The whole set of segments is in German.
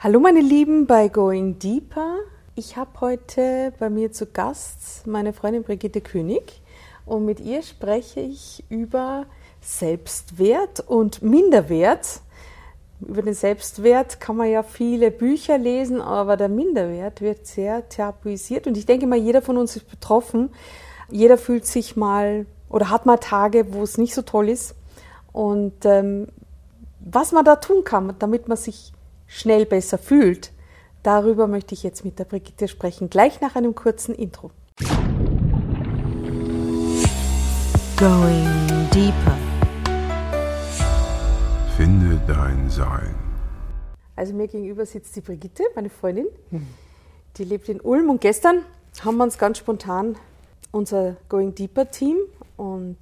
Hallo meine Lieben bei Going Deeper. Ich habe heute bei mir zu Gast meine Freundin Brigitte König und mit ihr spreche ich über Selbstwert und Minderwert. Über den Selbstwert kann man ja viele Bücher lesen, aber der Minderwert wird sehr tabuisiert und ich denke mal, jeder von uns ist betroffen. Jeder fühlt sich mal oder hat mal Tage, wo es nicht so toll ist. Und ähm, was man da tun kann, damit man sich schnell besser fühlt. Darüber möchte ich jetzt mit der Brigitte sprechen, gleich nach einem kurzen Intro. Going Deeper. Finde dein Sein. Also mir gegenüber sitzt die Brigitte, meine Freundin. Die lebt in Ulm und gestern haben wir uns ganz spontan unser Going Deeper Team und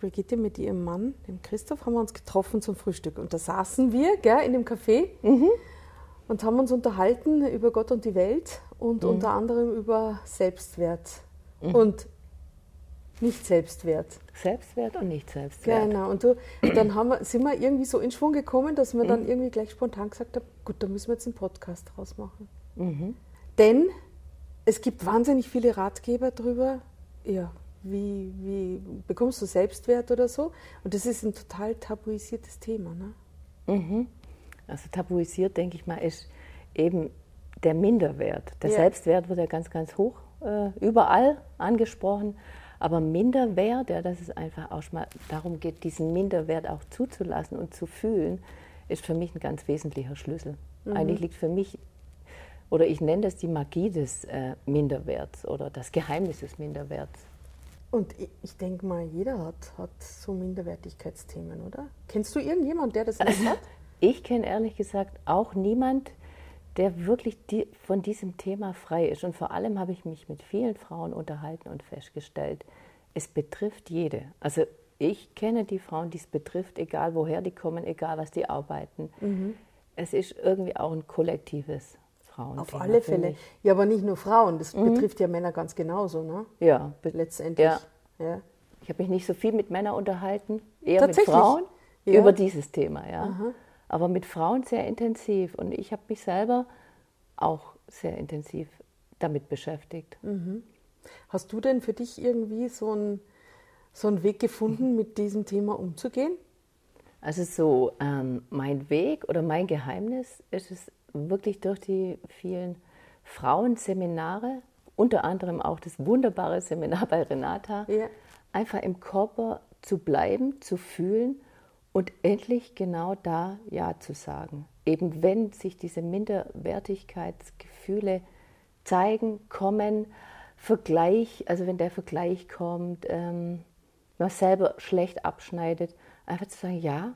Brigitte mit ihrem Mann, dem Christoph, haben wir uns getroffen zum Frühstück. Und da saßen wir gell, in dem Café mhm. und haben uns unterhalten über Gott und die Welt und mhm. unter anderem über Selbstwert mhm. und nicht Selbstwert. Selbstwert und nicht Selbstwert. Genau. Und du, dann haben wir, sind wir irgendwie so in Schwung gekommen, dass wir dann mhm. irgendwie gleich spontan gesagt haben, gut, da müssen wir jetzt einen Podcast draus machen. Mhm. Denn es gibt wahnsinnig viele Ratgeber darüber, ja, wie, wie bekommst du Selbstwert oder so? Und das ist ein total tabuisiertes Thema. Ne? Mhm. Also tabuisiert, denke ich mal, ist eben der Minderwert. Der ja. Selbstwert wird ja ganz, ganz hoch äh, überall angesprochen. Aber Minderwert, ja, dass es einfach auch mal darum geht, diesen Minderwert auch zuzulassen und zu fühlen, ist für mich ein ganz wesentlicher Schlüssel. Mhm. Eigentlich liegt für mich, oder ich nenne das die Magie des äh, Minderwerts oder das Geheimnis des Minderwerts. Und ich denke mal, jeder hat, hat so Minderwertigkeitsthemen, oder? Kennst du irgendjemanden, der das nicht hat? Ich kenne ehrlich gesagt auch niemand, der wirklich die, von diesem Thema frei ist. Und vor allem habe ich mich mit vielen Frauen unterhalten und festgestellt, es betrifft jede. Also ich kenne die Frauen, die es betrifft, egal woher die kommen, egal was die arbeiten. Mhm. Es ist irgendwie auch ein kollektives Frauen. Auf alle Fälle. Ja, aber nicht nur Frauen, das mhm. betrifft ja Männer ganz genauso, ne? Ja. Letztendlich. Ja. ja. Ich habe mich nicht so viel mit Männern unterhalten, eher mit Frauen ja. über dieses Thema, ja. Aha. Aber mit Frauen sehr intensiv. Und ich habe mich selber auch sehr intensiv damit beschäftigt. Mhm. Hast du denn für dich irgendwie so einen so einen Weg gefunden, mit diesem Thema umzugehen? Also so, ähm, mein Weg oder mein Geheimnis ist es wirklich durch die vielen Frauenseminare, unter anderem auch das wunderbare Seminar bei Renata, ja. einfach im Körper zu bleiben, zu fühlen und endlich genau da Ja zu sagen. Eben wenn sich diese Minderwertigkeitsgefühle zeigen, kommen, Vergleich, also wenn der Vergleich kommt, ähm, man selber schlecht abschneidet, einfach zu sagen, ja,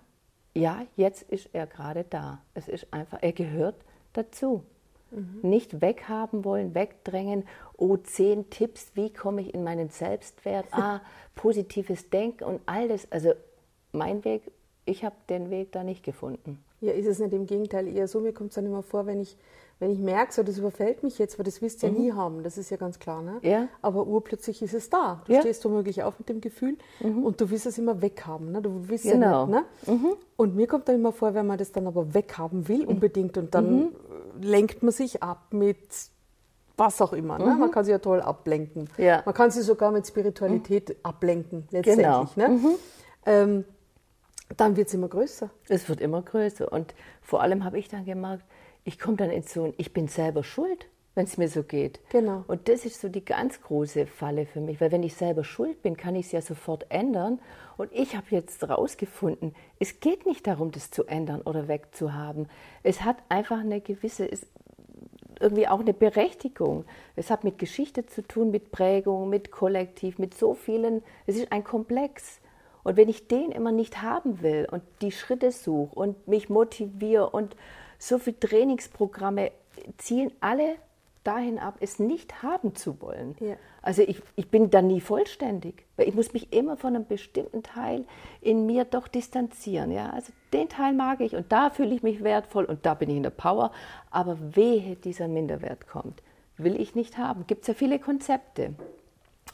ja, jetzt ist er gerade da. Es ist einfach, er gehört dazu. Mhm. Nicht weghaben wollen, wegdrängen. Oh, zehn Tipps, wie komme ich in meinen Selbstwert? Ah, positives Denken und all das. Also mein Weg, ich habe den Weg da nicht gefunden. Ja, ist es nicht im Gegenteil eher so? Mir kommt es dann immer vor, wenn ich wenn ich merke, so, das überfällt mich jetzt, weil das willst du ja mhm. nie haben, das ist ja ganz klar. Ne? Ja. Aber urplötzlich ist es da. Du ja. stehst womöglich auf mit dem Gefühl mhm. und du willst es immer weghaben. Ne? Du willst genau. ja nicht, ne? Mhm. Und mir kommt dann immer vor, wenn man das dann aber weghaben will, mhm. unbedingt, und dann mhm. lenkt man sich ab mit was auch immer. Ne? Man kann sich ja toll ablenken. Ja. Man kann sich sogar mit Spiritualität ablenken, letztendlich. Genau. Ne? Ähm, dann wird es immer größer. Es wird immer größer. Und vor allem habe ich dann gemerkt, ich komme dann in so ein, ich bin selber schuld, wenn es mir so geht. Genau. Und das ist so die ganz große Falle für mich, weil wenn ich selber schuld bin, kann ich es ja sofort ändern. Und ich habe jetzt herausgefunden, es geht nicht darum, das zu ändern oder wegzuhaben. Es hat einfach eine gewisse, es, irgendwie auch eine Berechtigung. Es hat mit Geschichte zu tun, mit Prägung, mit Kollektiv, mit so vielen. Es ist ein Komplex. Und wenn ich den immer nicht haben will und die Schritte suche und mich motiviere und so viele Trainingsprogramme zielen alle dahin ab, es nicht haben zu wollen. Ja. Also ich, ich bin dann nie vollständig, weil ich muss mich immer von einem bestimmten Teil in mir doch distanzieren. Ja? Also den Teil mag ich und da fühle ich mich wertvoll und da bin ich in der Power, aber wehe dieser Minderwert kommt, will ich nicht haben. Gibt es ja viele Konzepte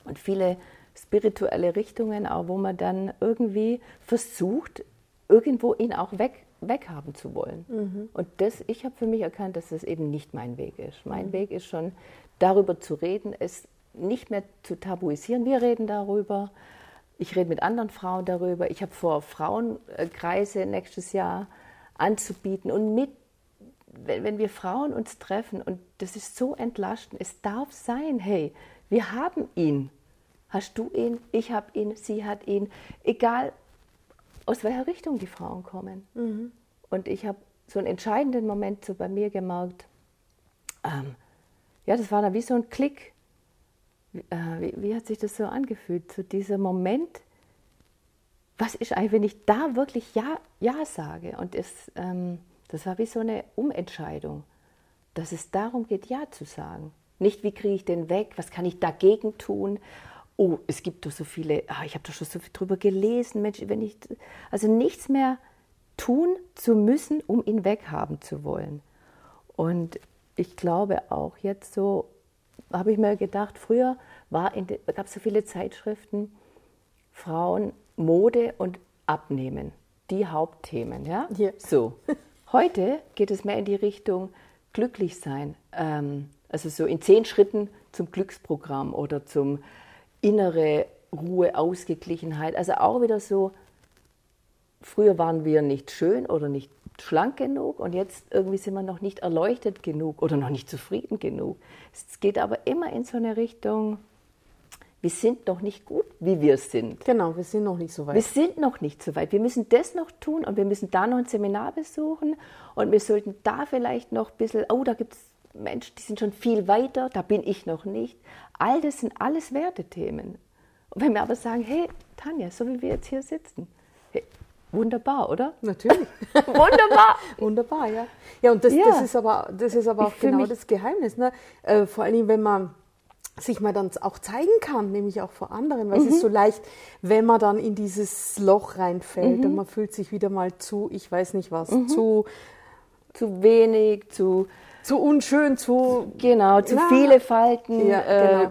und viele spirituelle Richtungen, auch wo man dann irgendwie versucht, irgendwo ihn auch weg weghaben zu wollen. Mhm. Und das, ich habe für mich erkannt, dass das eben nicht mein Weg ist. Mein mhm. Weg ist schon, darüber zu reden, es nicht mehr zu tabuisieren. Wir reden darüber. Ich rede mit anderen Frauen darüber. Ich habe vor, Frauenkreise nächstes Jahr anzubieten und mit, wenn, wenn wir Frauen uns treffen und das ist so entlastend, es darf sein, hey, wir haben ihn. Hast du ihn? Ich habe ihn, sie hat ihn. Egal, aus welcher Richtung die Frauen kommen. Mhm. Und ich habe so einen entscheidenden Moment so bei mir gemerkt, ähm, ja, das war dann wie so ein Klick. Äh, wie, wie, hat sich das so angefühlt? So dieser Moment, was ist eigentlich, wenn ich da wirklich Ja, ja sage? Und es, ähm, das war wie so eine Umentscheidung, dass es darum geht, Ja zu sagen. Nicht, wie kriege ich den weg, was kann ich dagegen tun oh, es gibt doch so viele, ah, ich habe doch schon so viel drüber gelesen, Mensch, wenn ich, also nichts mehr tun zu müssen, um ihn weghaben zu wollen. Und ich glaube auch jetzt so, habe ich mir gedacht, früher gab es so viele Zeitschriften, Frauen, Mode und Abnehmen, die Hauptthemen. Ja? ja. So. Heute geht es mehr in die Richtung glücklich sein. Ähm, also so in zehn Schritten zum Glücksprogramm oder zum innere Ruhe, Ausgeglichenheit. Also auch wieder so, früher waren wir nicht schön oder nicht schlank genug und jetzt irgendwie sind wir noch nicht erleuchtet genug oder noch nicht zufrieden genug. Es geht aber immer in so eine Richtung, wir sind noch nicht gut, wie wir sind. Genau, wir sind noch nicht so weit. Wir sind noch nicht so weit. Wir müssen das noch tun und wir müssen da noch ein Seminar besuchen und wir sollten da vielleicht noch ein bisschen, oh, da gibt es Menschen, die sind schon viel weiter, da bin ich noch nicht. All das sind alles Wertethemen. Und wenn wir aber sagen, hey, Tanja, so wie wir jetzt hier sitzen, hey, wunderbar, oder? Natürlich. wunderbar. wunderbar, ja. Ja, und das, ja. das ist aber, das ist aber auch genau das Geheimnis. Ne? Äh, vor allem, wenn man sich mal dann auch zeigen kann, nämlich auch vor anderen, weil mhm. es ist mhm. so leicht, wenn man dann in dieses Loch reinfällt mhm. und man fühlt sich wieder mal zu, ich weiß nicht was, mhm. zu, zu wenig, zu zu unschön, zu genau, zu na, viele Falten, ja, äh,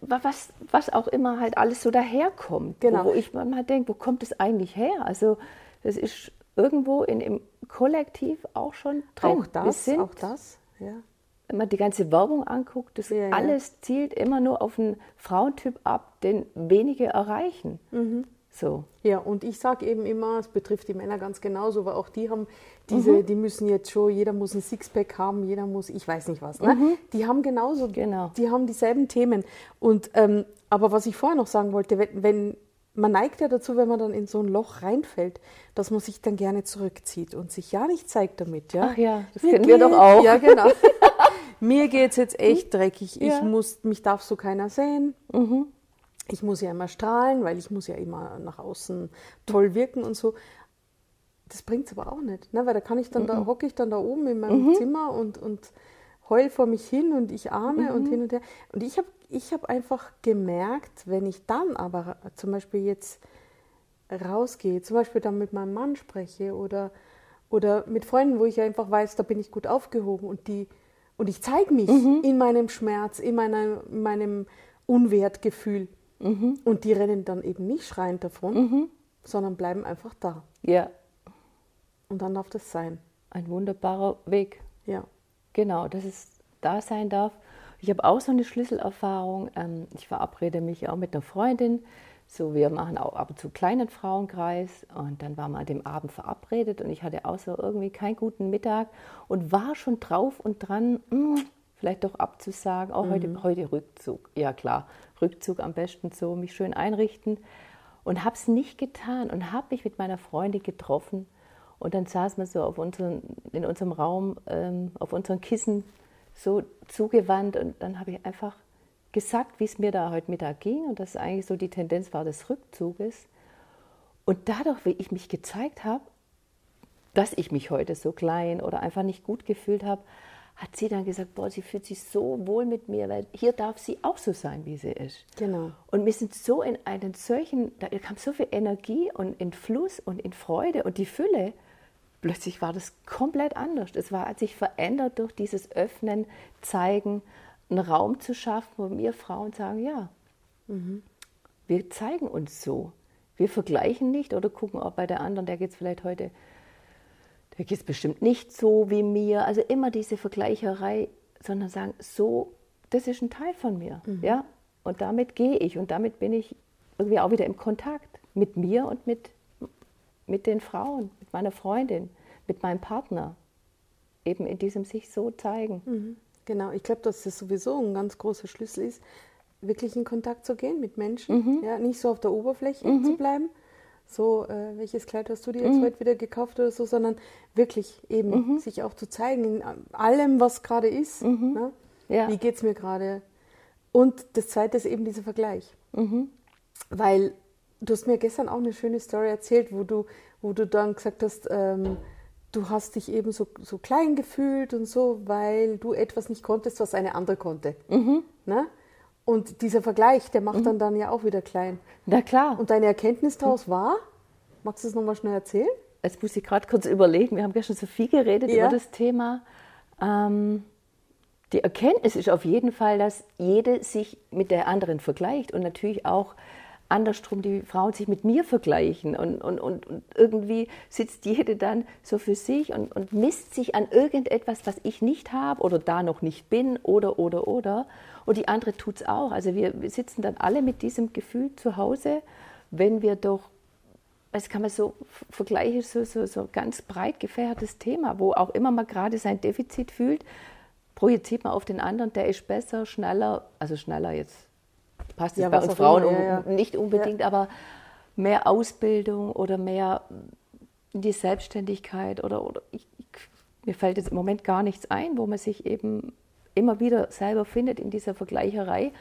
genau. was, was auch immer halt alles so daherkommt. Genau. Wo, wo ich manchmal denke, wo kommt es eigentlich her? Also das ist irgendwo in, im Kollektiv auch schon drin. Auch das, sind, auch das, ja. Wenn man die ganze Werbung anguckt, das ja, alles zielt immer nur auf einen Frauentyp ab, den wenige erreichen. Mhm. So. Ja, und ich sage eben immer, es betrifft die Männer ganz genauso, weil auch die haben diese, mhm. die müssen jetzt schon, jeder muss ein Sixpack haben, jeder muss, ich weiß nicht was. Ne? Mhm. Die haben genauso, genau. die haben dieselben Themen. Und ähm, aber was ich vorher noch sagen wollte, wenn, wenn man neigt ja dazu, wenn man dann in so ein Loch reinfällt, dass man sich dann gerne zurückzieht und sich ja nicht zeigt damit. Ja? Ach ja, das Mir kennen wir doch auch. Ja, genau. Mir geht es jetzt echt dreckig. Ich ja. muss, mich darf so keiner sehen. Mhm ich muss ja immer strahlen, weil ich muss ja immer nach außen toll wirken und so. Das bringt es aber auch nicht, ne? weil da kann ich dann, mhm. da hocke ich dann da oben in meinem mhm. Zimmer und, und heul vor mich hin und ich arme mhm. und hin und her. Und ich habe ich hab einfach gemerkt, wenn ich dann aber zum Beispiel jetzt rausgehe, zum Beispiel dann mit meinem Mann spreche oder, oder mit Freunden, wo ich einfach weiß, da bin ich gut aufgehoben und die und ich zeige mich mhm. in meinem Schmerz, in meiner, in meinem Unwertgefühl, Mhm. Und die rennen dann eben nicht schreiend davon, mhm. sondern bleiben einfach da. Ja. Und dann darf das sein. Ein wunderbarer Weg. Ja. Genau, dass es da sein darf. Ich habe auch so eine Schlüsselerfahrung. Ähm, ich verabrede mich auch mit einer Freundin. So, wir machen auch ab und zu kleinen Frauenkreis und dann waren wir an dem Abend verabredet und ich hatte auch so irgendwie keinen guten Mittag und war schon drauf und dran, mh, hm, vielleicht doch abzusagen, auch oh, mhm. heute, heute Rückzug. Ja klar, Rückzug am besten so, mich schön einrichten. Und habe es nicht getan und habe mich mit meiner Freundin getroffen. Und dann saßen wir so auf unseren, in unserem Raum, ähm, auf unseren Kissen so zugewandt. Und dann habe ich einfach gesagt, wie es mir da heute Mittag ging und dass eigentlich so die Tendenz war des Rückzuges. Und dadurch, wie ich mich gezeigt habe, dass ich mich heute so klein oder einfach nicht gut gefühlt habe, hat sie dann gesagt, boah, sie fühlt sich so wohl mit mir, weil hier darf sie auch so sein, wie sie ist. Genau. Und wir sind so in einen solchen, da kam so viel Energie und in Fluss und in Freude und die Fülle. Plötzlich war das komplett anders. Es war, hat sich verändert durch dieses Öffnen, Zeigen, einen Raum zu schaffen, wo wir Frauen sagen, ja, mhm. wir zeigen uns so. Wir vergleichen nicht oder gucken, ob bei der anderen, der geht es vielleicht heute der geht es bestimmt nicht so wie mir. Also immer diese Vergleicherei, sondern sagen, so, das ist ein Teil von mir. Mhm. Ja? Und damit gehe ich und damit bin ich irgendwie auch wieder im Kontakt mit mir und mit, mit den Frauen, mit meiner Freundin, mit meinem Partner. Eben in diesem sich so zeigen. Mhm. Genau, ich glaube, dass das sowieso ein ganz großer Schlüssel ist, wirklich in Kontakt zu gehen mit Menschen, mhm. ja, nicht so auf der Oberfläche mhm. zu bleiben, so, äh, welches Kleid hast du dir jetzt mhm. heute wieder gekauft oder so, sondern wirklich eben mhm. sich auch zu zeigen in allem, was gerade ist. Mhm. Ne? Ja. Wie geht es mir gerade? Und das Zweite ist eben dieser Vergleich. Mhm. Weil du hast mir gestern auch eine schöne Story erzählt, wo du, wo du dann gesagt hast, ähm, du hast dich eben so, so klein gefühlt und so, weil du etwas nicht konntest, was eine andere konnte. Mhm. Ne? Und dieser Vergleich, der macht mhm. dann dann ja auch wieder klein. Na klar. Und deine Erkenntnis daraus mhm. war, magst du es nochmal schnell erzählen? Jetzt muss ich gerade kurz überlegen, wir haben gestern so viel geredet ja. über das Thema. Ähm, die Erkenntnis ist auf jeden Fall, dass jede sich mit der anderen vergleicht und natürlich auch andersrum die Frauen sich mit mir vergleichen und, und, und, und, irgendwie sitzt jede dann so für sich und, und misst sich an irgendetwas, was ich nicht habe oder da noch nicht bin oder, oder, oder. Und die andere tut es auch. Also wir, wir sitzen dann alle mit diesem Gefühl zu Hause, wenn wir doch, das kann man so vergleichen, so, so, so ganz breit gefächertes Thema, wo auch immer man gerade sein Defizit fühlt, projiziert man auf den anderen, der ist besser, schneller, also schneller jetzt passt es ja, bei uns Frauen immer, ja, ja. nicht unbedingt, aber mehr Ausbildung oder mehr in die Selbstständigkeit oder, oder ich, ich, mir fällt jetzt im Moment gar nichts ein, wo man sich eben immer wieder selber findet in dieser Vergleicherei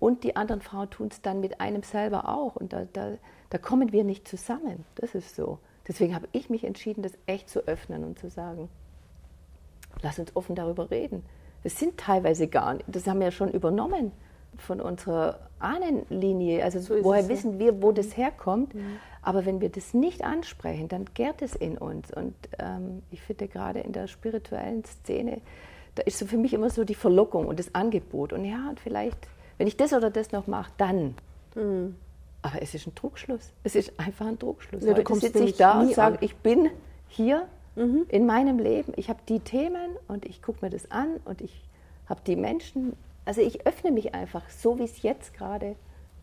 und die anderen Frauen tun es dann mit einem selber auch und da, da, da kommen wir nicht zusammen. Das ist so. Deswegen habe ich mich entschieden, das echt zu öffnen und zu sagen, lass uns offen darüber reden. Das sind teilweise gar nicht, das haben wir ja schon übernommen von unserer Ahnenlinie. Also so woher es, wissen wir, wo das herkommt? Mhm. Aber wenn wir das nicht ansprechen, dann gärt es in uns. Und ähm, ich finde gerade in der spirituellen Szene, da ist so für mich immer so die Verlockung und das Angebot. Und ja, und vielleicht, wenn ich das oder das noch mache, dann. Mhm. Aber es ist ein Druckschluss. Es ist einfach ein Druckschluss. Ja, Heute sitze ich da und sage, ich bin hier mhm. in meinem Leben. Ich habe die Themen und ich gucke mir das an und ich habe die Menschen also ich öffne mich einfach, so wie es jetzt gerade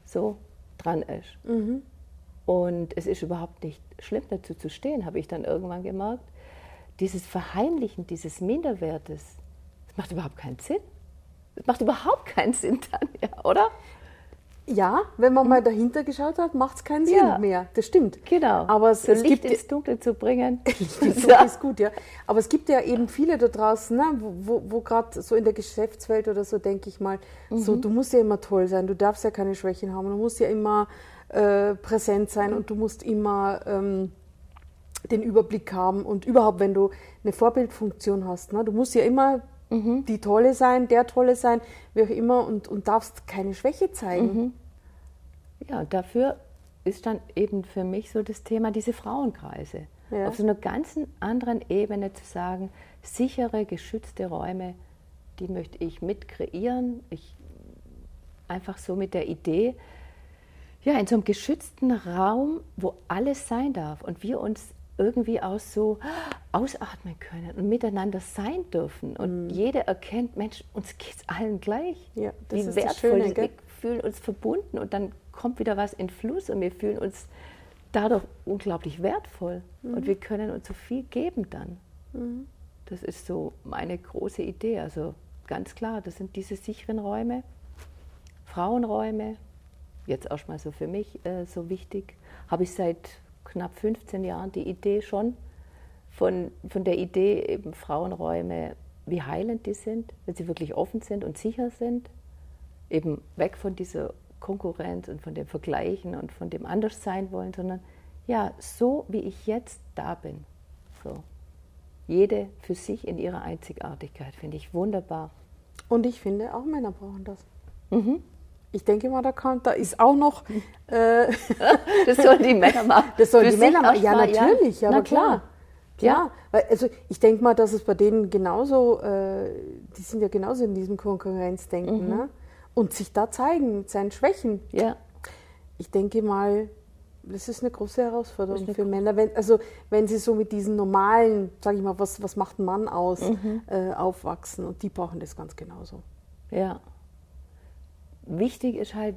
so dran ist. Mhm. Und es ist überhaupt nicht schlimm, dazu zu stehen, habe ich dann irgendwann gemerkt. Dieses Verheimlichen dieses Minderwertes, das macht überhaupt keinen Sinn. Das macht überhaupt keinen Sinn dann, ja, oder? Ja, wenn man mal dahinter geschaut hat, macht es keinen Sinn ja. mehr. Das stimmt. Genau. Aber es, so es Licht gibt ins Dunkel zu bringen. Licht ins Dunkel ja. ist gut, ja. Aber es gibt ja eben viele da draußen, ne, wo, wo, wo gerade so in der Geschäftswelt oder so, denke ich mal, mhm. so du musst ja immer toll sein, du darfst ja keine Schwächen haben, du musst ja immer äh, präsent sein mhm. und du musst immer ähm, den Überblick haben und überhaupt, wenn du eine Vorbildfunktion hast, ne, du musst ja immer mhm. die Tolle sein, der Tolle sein, wie auch immer, und, und darfst keine Schwäche zeigen. Mhm. Ja, und dafür ist dann eben für mich so das Thema diese Frauenkreise. Ja. Auf so einer ganz anderen Ebene zu sagen, sichere, geschützte Räume, die möchte ich mit kreieren. Ich einfach so mit der Idee, ja, in so einem geschützten Raum, wo alles sein darf und wir uns irgendwie auch so ausatmen können und miteinander sein dürfen. Und mhm. jeder erkennt, Mensch, uns geht es allen gleich. Ja, das Wie ist wertvoll das Schöne, wir fühlen uns verbunden und dann kommt wieder was in Fluss und wir fühlen uns dadurch unglaublich wertvoll mhm. und wir können uns so viel geben dann. Mhm. Das ist so meine große Idee. Also ganz klar, das sind diese sicheren Räume, Frauenräume, jetzt erstmal so für mich äh, so wichtig. Habe ich seit knapp 15 Jahren die Idee schon, von, von der Idee eben Frauenräume, wie heilend die sind, wenn sie wirklich offen sind und sicher sind, eben weg von dieser Konkurrenz und von dem Vergleichen und von dem Anderssein wollen, sondern ja, so wie ich jetzt da bin. So. Jede für sich in ihrer Einzigartigkeit, finde ich wunderbar. Und ich finde, auch Männer brauchen das. Mhm. Ich denke mal, da, kann, da ist auch noch. Äh, das sollen die Männer machen. Das sollen die Männer machen. Ja, natürlich, ja, aber klar. klar. Ja, also ich denke mal, dass es bei denen genauso, äh, die sind ja genauso in diesem Konkurrenzdenken, mhm. ne? Und sich da zeigen, mit seinen Schwächen. Ja. Ich denke mal, Das ist eine große Herausforderung eine für Männer. Wenn, also wenn sie so mit diesen normalen, sage ich mal, was, was macht ein Mann aus, mhm. äh, aufwachsen und die brauchen das ganz genauso. Ja. Wichtig ist halt,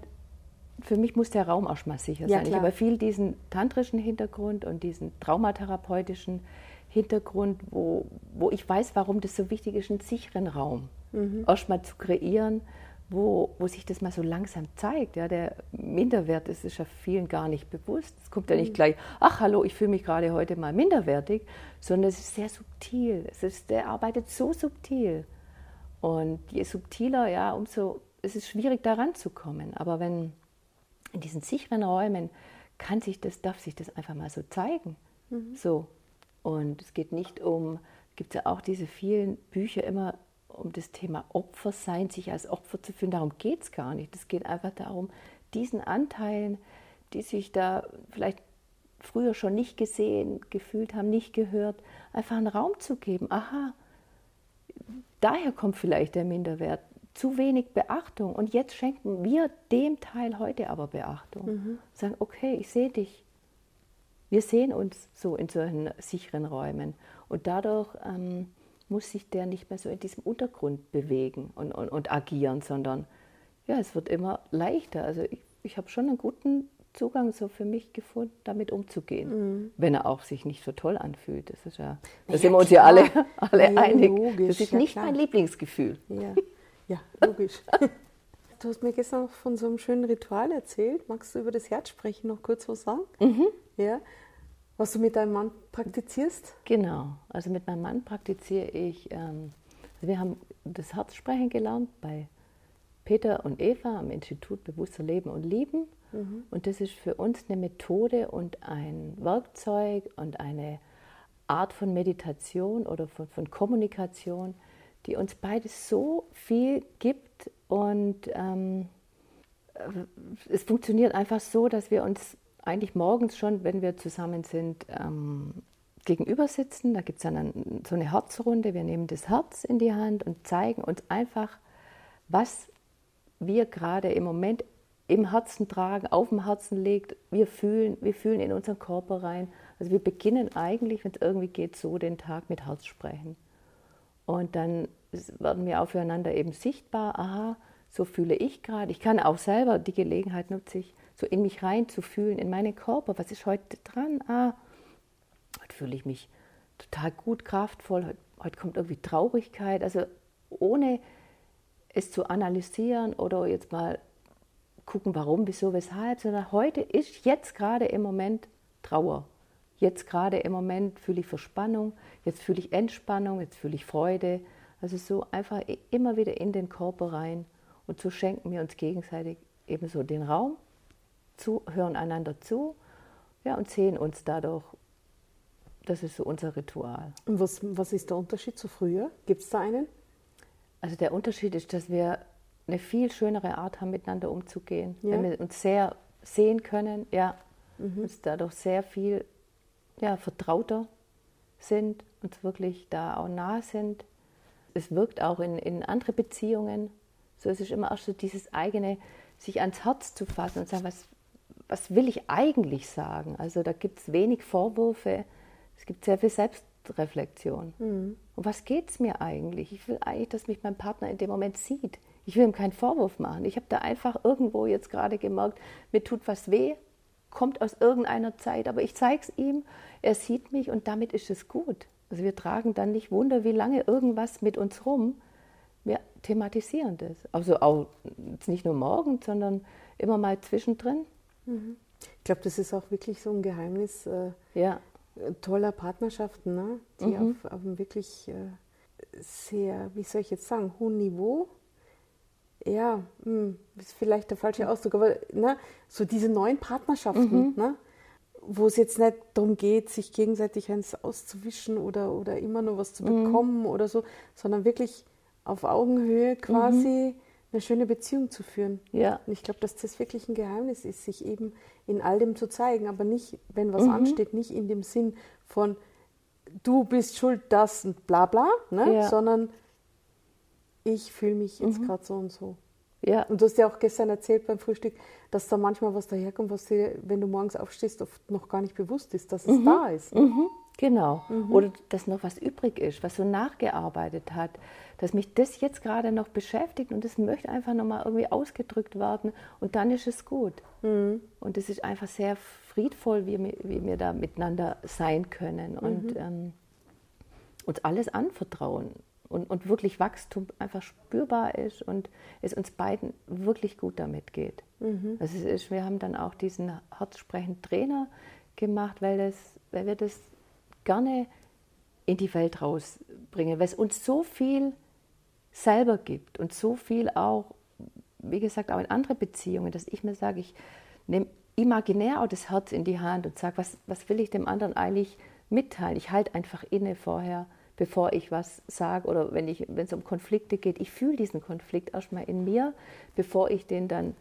für mich muss der Raum auch mal sicher sein. Ja, ich habe viel diesen tantrischen Hintergrund und diesen traumatherapeutischen Hintergrund, wo, wo ich weiß, warum das so wichtig ist, einen sicheren Raum mhm. erstmal zu kreieren, wo, wo sich das mal so langsam zeigt. Ja, der Minderwert das ist ja vielen gar nicht bewusst. Es kommt ja nicht mhm. gleich, ach hallo, ich fühle mich gerade heute mal minderwertig, sondern es ist sehr subtil. Es ist, der arbeitet so subtil. Und je subtiler, ja, umso, es ist schwierig da ranzukommen. Aber wenn in diesen sicheren Räumen kann sich das, darf sich das einfach mal so zeigen. Mhm. So. Und es geht nicht um, gibt es ja auch diese vielen Bücher immer um das Thema Opfersein, sich als Opfer zu fühlen. Darum geht es gar nicht. Es geht einfach darum, diesen Anteilen, die sich da vielleicht früher schon nicht gesehen, gefühlt haben, nicht gehört, einfach einen Raum zu geben. Aha, daher kommt vielleicht der Minderwert. Zu wenig Beachtung. Und jetzt schenken wir dem Teil heute aber Beachtung. Mhm. Sagen, okay, ich sehe dich. Wir sehen uns so in solchen sicheren Räumen. Und dadurch ähm, muss sich der nicht mehr so in diesem Untergrund bewegen und, und, und agieren, sondern ja, es wird immer leichter. Also ich, ich habe schon einen guten Zugang so für mich gefunden, damit umzugehen, mhm. wenn er auch sich nicht so toll anfühlt. Das ist ja, da ja, sind wir uns ja alle, alle ja, einig. Logisch, das ist ja, nicht klar. mein Lieblingsgefühl. Ja, logisch. du hast mir gestern noch von so einem schönen Ritual erzählt. Magst du über das Herz sprechen, noch kurz was sagen? Mhm. Ja. Was du mit deinem Mann praktizierst? Genau, also mit meinem Mann praktiziere ich, ähm, also wir haben das Herzsprechen gelernt bei Peter und Eva am Institut Bewusster Leben und Lieben. Mhm. Und das ist für uns eine Methode und ein Werkzeug und eine Art von Meditation oder von, von Kommunikation, die uns beides so viel gibt. Und ähm, es funktioniert einfach so, dass wir uns eigentlich morgens schon, wenn wir zusammen sind, ähm, gegenüber sitzen. Da gibt es dann so eine Herzrunde. Wir nehmen das Herz in die Hand und zeigen uns einfach, was wir gerade im Moment im Herzen tragen, auf dem Herzen liegt. Wir fühlen, wir fühlen in unseren Körper rein. Also wir beginnen eigentlich, wenn es irgendwie geht, so den Tag mit Herz sprechen. Und dann werden wir auch füreinander eben sichtbar, aha, so fühle ich gerade. Ich kann auch selber die Gelegenheit nutze ich, so in mich reinzufühlen, in meinen Körper. Was ist heute dran? Ah, heute fühle ich mich total gut, kraftvoll. Heute, heute kommt irgendwie Traurigkeit. Also ohne es zu analysieren oder jetzt mal gucken, warum, wieso, weshalb, sondern heute ist jetzt gerade im Moment Trauer. Jetzt gerade im Moment fühle ich Verspannung, jetzt fühle ich Entspannung, jetzt fühle ich Freude. Also so einfach immer wieder in den Körper rein. Und so schenken wir uns gegenseitig ebenso den Raum zu, hören einander zu ja, und sehen uns dadurch. Das ist so unser Ritual. Und was, was ist der Unterschied zu früher? Gibt es da einen? Also der Unterschied ist, dass wir eine viel schönere Art haben, miteinander umzugehen. Ja. Wenn wir uns sehr sehen können, ja, mhm. uns dadurch sehr viel ja, vertrauter sind, uns wirklich da auch nah sind. Es wirkt auch in, in andere Beziehungen. So es ist immer auch so dieses eigene, sich ans Herz zu fassen und sagen, was, was will ich eigentlich sagen? Also da gibt es wenig Vorwürfe, es gibt sehr viel Selbstreflexion. Mhm. Und was geht es mir eigentlich? Ich will eigentlich, dass mich mein Partner in dem Moment sieht. Ich will ihm keinen Vorwurf machen. Ich habe da einfach irgendwo jetzt gerade gemerkt, mir tut was weh, kommt aus irgendeiner Zeit, aber ich zeige es ihm, er sieht mich und damit ist es gut. Also wir tragen dann nicht Wunder, wie lange irgendwas mit uns rum. Wir thematisieren das. Also auch nicht nur morgen, sondern immer mal zwischendrin. Ich glaube, das ist auch wirklich so ein Geheimnis äh, ja. toller Partnerschaften, ne? die mhm. auf, auf, einem wirklich äh, sehr, wie soll ich jetzt sagen, hohen Niveau, ja, mh, hm, ist vielleicht der falsche Ausdruck, aber ne, so diese neuen Partnerschaften, mhm. ne? wo es jetzt nicht darum geht, sich gegenseitig eins auszuwischen oder, oder immer nur was zu mhm. bekommen mhm. oder so, sondern wirklich auf Augenhöhe quasi mhm eine schöne Beziehung zu führen. Ja. Und ich glaube, dass das wirklich ein Geheimnis ist, sich eben in all dem zu zeigen, aber nicht, wenn was mhm. ansteht, nicht in dem Sinn von du bist schuld, das und bla bla, ne? Ja. sondern ich fühle mich jetzt mhm. gerade so und so. Ja. Und du hast ja auch gestern erzählt beim Frühstück, dass da manchmal was daherkommt, was dir, wenn du morgens aufstehst, oft noch gar nicht bewusst ist, dass es mhm. da ist. Mhm. Genau. Mhm. Oder dass noch was übrig ist, was so nachgearbeitet hat, dass mich das jetzt gerade noch beschäftigt und das möchte einfach nochmal irgendwie ausgedrückt werden und dann ist es gut. Mhm. Und es ist einfach sehr friedvoll, wie wir, wie wir da miteinander sein können und mhm. ähm, uns alles anvertrauen und, und wirklich Wachstum einfach spürbar ist und es uns beiden wirklich gut damit geht. Mhm. Also ist, wir haben dann auch diesen herzsprechenden Trainer gemacht, weil, das, weil wir das gerne in die Welt rausbringen, weil es uns so viel selber gibt und so viel auch, wie gesagt, auch in andere Beziehungen, dass ich mir sage, ich nehme imaginär auch das Herz in die Hand und sage, was, was will ich dem anderen eigentlich mitteilen? Ich halte einfach inne vorher, bevor ich was sage oder wenn es um Konflikte geht. Ich fühle diesen Konflikt erstmal in mir, bevor ich den dann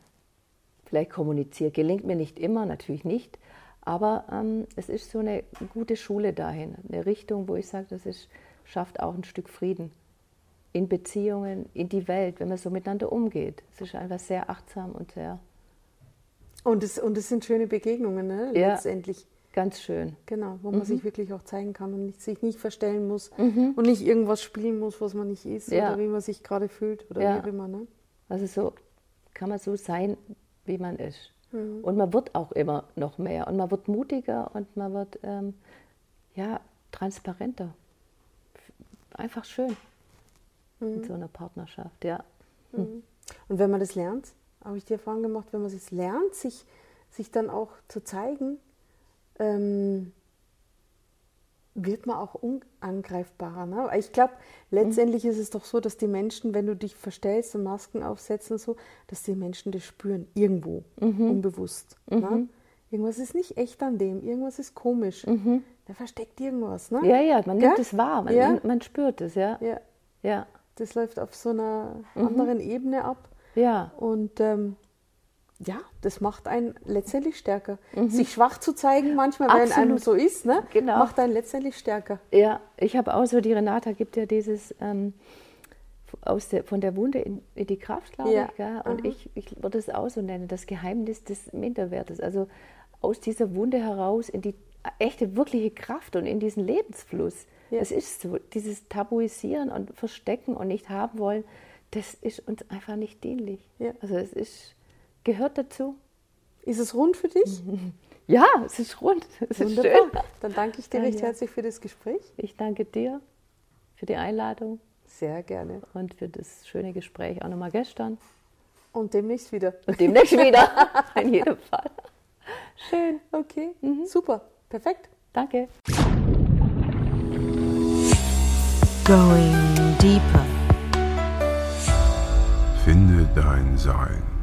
vielleicht kommuniziere. Gelingt mir nicht immer, natürlich nicht, aber ähm, es ist so eine gute Schule dahin, eine Richtung, wo ich sage, das ist, schafft auch ein Stück Frieden in Beziehungen, in die Welt, wenn man so miteinander umgeht. Es ist einfach sehr achtsam und sehr. Und es, und es sind schöne Begegnungen, ne? Ja, letztendlich. Ganz schön. Genau, wo mhm. man sich wirklich auch zeigen kann und nicht, sich nicht verstellen muss mhm. und nicht irgendwas spielen muss, was man nicht ist ja. oder wie man sich gerade fühlt oder ja. wie immer. Ne? Also so kann man so sein, wie man ist. Mhm. Und man wird auch immer noch mehr und man wird mutiger und man wird ähm, ja, transparenter. Einfach schön mhm. in so einer Partnerschaft, ja. Mhm. Und wenn man das lernt, habe ich die Erfahrung gemacht, wenn man es lernt, sich, sich dann auch zu zeigen, ähm, wird man auch unangreifbarer. Ne? Ich glaube, letztendlich mhm. ist es doch so, dass die Menschen, wenn du dich verstellst und Masken aufsetzt und so, dass die Menschen das spüren, irgendwo, mhm. unbewusst. Ne? Mhm. Ne? Irgendwas ist nicht echt an dem, irgendwas ist komisch. Mhm. Der versteckt irgendwas. Ne? Ja, ja, man nimmt es wahr, man, ja? man, spürt es, ja. ja. ja. Das läuft auf so einer mhm. anderen Ebene ab. Ja. Und ähm, ja, das macht einen letztendlich stärker. Mhm. Sich schwach zu zeigen, manchmal, Absolut. wenn einem so ist, ne, genau. macht einen letztendlich stärker. Ja, ich habe auch so, die Renata gibt ja dieses ähm, aus der, von der Wunde in, in die Kraft, glaube ja. ich. Gell? Und ich, ich würde es auch so nennen, das Geheimnis des Minderwertes. Also aus dieser Wunde heraus in die echte, wirkliche Kraft und in diesen Lebensfluss. Ja. Das ist so, dieses Tabuisieren und Verstecken und nicht haben wollen, das ist uns einfach nicht dienlich. Ja. Also es ist gehört dazu. Ist es rund für dich? Ja, es ist rund. Es ist schön. Dann danke ich dir recht ja. herzlich für das Gespräch. Ich danke dir für die Einladung. Sehr gerne. Und für das schöne Gespräch auch nochmal gestern. Und demnächst wieder. Und demnächst wieder. In jedem Fall. Schön. Okay. Mhm. Super. Perfekt. Danke. Going deeper. Finde dein Sein.